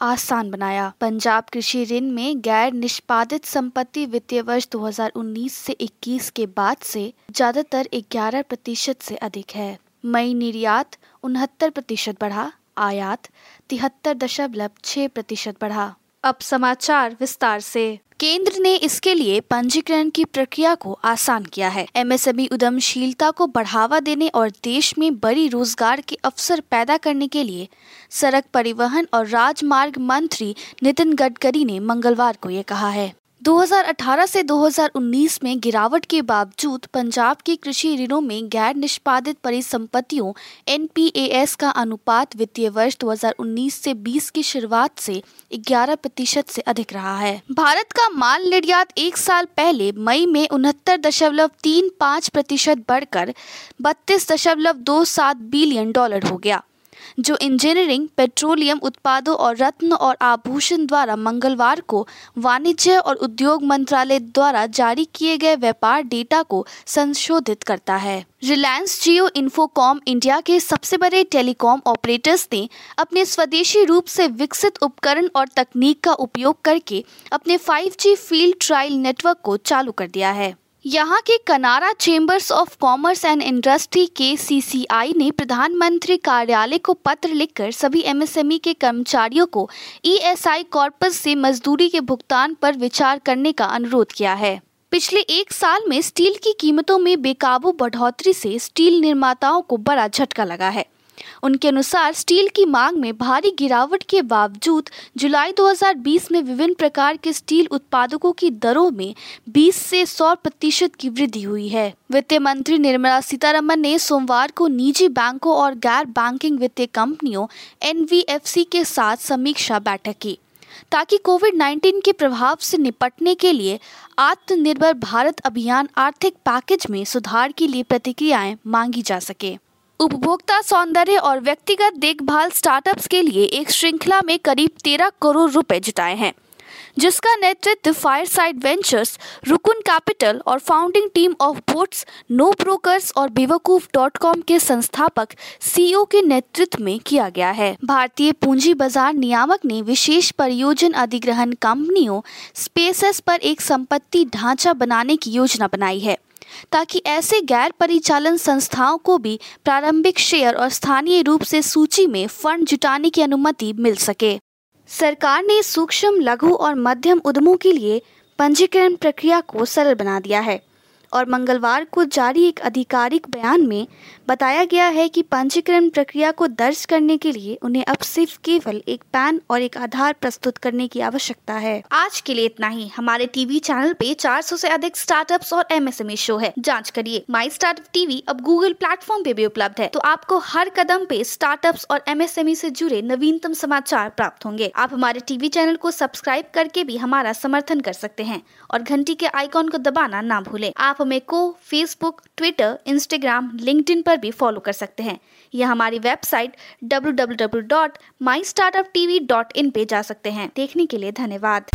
आसान बनाया। पंजाब कृषि ऋण में गैर निष्पादित संपत्ति वित्तीय वर्ष 2019 से 21 के बाद से ज़्यादातर 11 प्रतिशत से अधिक है। मई निर्यात उनहत्तर प्रतिशत बढ़ा, आयात तिहत्तर दशमलव छह प्रतिशत बढ़ा। अब समाचार विस्तार से। केंद्र ने इसके लिए पंजीकरण की प्रक्रिया को आसान किया है। एमएसएमई उद्यमशीलता को बढ़ावा देने और देश में बड़ी रोज़गार के अवसर पैदा करने के लिए सड़क परिवहन और राजमार्ग मंत्री नितिन गडकरी ने मंगलवार को ये कहा है। 2018 से 2019 में गिरावट के बावजूद पंजाब के कृषि ऋणों में गैर निष्पादित परिसंपत्तियों एनपीएस का अनुपात वित्तीय वर्ष 2019 से 20 की शुरुआत से 11 प्रतिशत से अधिक रहा है। भारत का माल निर्यात एक साल पहले मई में उनहत्तर दशमलव तीन पाँच प्रतिशत बढ़कर बत्तीस दशमलव दो सात बिलियन डॉलर हो गया। जो इंजीनियरिंग पेट्रोलियम उत्पादों और रत्न और आभूषण द्वारा मंगलवार को वाणिज्य और उद्योग मंत्रालय द्वारा जारी किए गए व्यापार डेटा को संशोधित करता है। रिलायंस जियो इन्फोकॉम इंडिया के सबसे बड़े टेलीकॉम ऑपरेटर्स ने अपने स्वदेशी रूप से विकसित उपकरण और तकनीक का उपयोग करके अपने 5G फ़ील्ड ट्रायल नेटवर्क को चालू कर दिया है। यहाँ के Kanara chambers of commerce and industry के सीसीआई ने प्रधानमंत्री कार्यालय को पत्र लिखकर सभी एमएसएमई के कर्मचारियों को ईएसआई कॉर्पस से मजदूरी के भुगतान पर विचार करने का अनुरोध किया है। पिछले एक साल में स्टील की कीमतों में बेकाबू बढ़ोतरी से स्टील निर्माताओं को बड़ा झटका लगा है। उनके अनुसार स्टील की मांग में भारी गिरावट के बावजूद जुलाई 2020 में विभिन्न प्रकार के स्टील उत्पादकों की दरों में 20 से 100 प्रतिशत की वृद्धि हुई है। वित्त मंत्री निर्मला सीतारमन ने सोमवार को निजी बैंकों और गैर बैंकिंग वित्तीय कंपनियों एनवीएफसी के साथ समीक्षा बैठक की, ताकि कोविड 19 के प्रभाव से निपटने के लिए आत्मनिर्भर भारत अभियान आर्थिक पैकेज में सुधार के लिए प्रतिक्रियाएँ मांगी जा सके। उपभोक्ता सौंदर्य और व्यक्तिगत देखभाल स्टार्टअप्स के लिए एक श्रृंखला में करीब तेरह करोड़ रुपए जुटाए हैं, जिसका नेतृत्व fire side ventures Rukam capital और founding team of boats, no brokers और बेवकूफ़ डॉट कॉम के संस्थापक सीईओ के नेतृत्व में किया गया है। भारतीय पूंजी बाज़ार नियामक ने विशेष परियोजन अधिग्रहण कंपनियों, स्पेसेस पर एक संपत्ति ढांचा बनाने की योजना बनाई है। ताकि ऐसे गैर परिचालन संस्थाओं को भी प्रारंभिक शेयर और स्थानीय रूप से सूची में फंड जुटाने की अनुमति मिल सके। सरकार ने सूक्ष्म, लघु और मध्यम उद्यमों के लिए पंजीकरण प्रक्रिया को सरल बना दिया है। और मंगलवार को जारी एक आधिकारिक बयान में बताया गया है कि पंजीकरण प्रक्रिया को दर्ज करने के लिए उन्हें अब सिर्फ़ केवल एक पैन और एक आधार प्रस्तुत करने की आवश्यकता है। आज के लिए इतना ही। हमारे टीवी चैनल पे 400 से अधिक स्टार्टअप्स और एमएसएमई शो है। जाँच करिए। माई स्टार्टअप टीवी अब गूगल प्लेटफॉर्म पे भी उपलब्ध है। तो आपको हर कदम पे स्टार्टअप्स और एमएसएमई से जुड़े नवीनतम समाचार प्राप्त होंगे। आप हमारे टीवी चैनल को सब्सक्राइब करके भी हमारा समर्थन कर सकते हैं और घंटी के आइकॉन को दबाना ना भूले। आप हमें को फेसबुक ट्विटर इंस्टाग्राम लिंक्डइन पर भी फॉलो कर सकते हैं। या हमारी वेबसाइट डब्ल्यू पे जा सकते हैं। देखने के लिए धन्यवाद।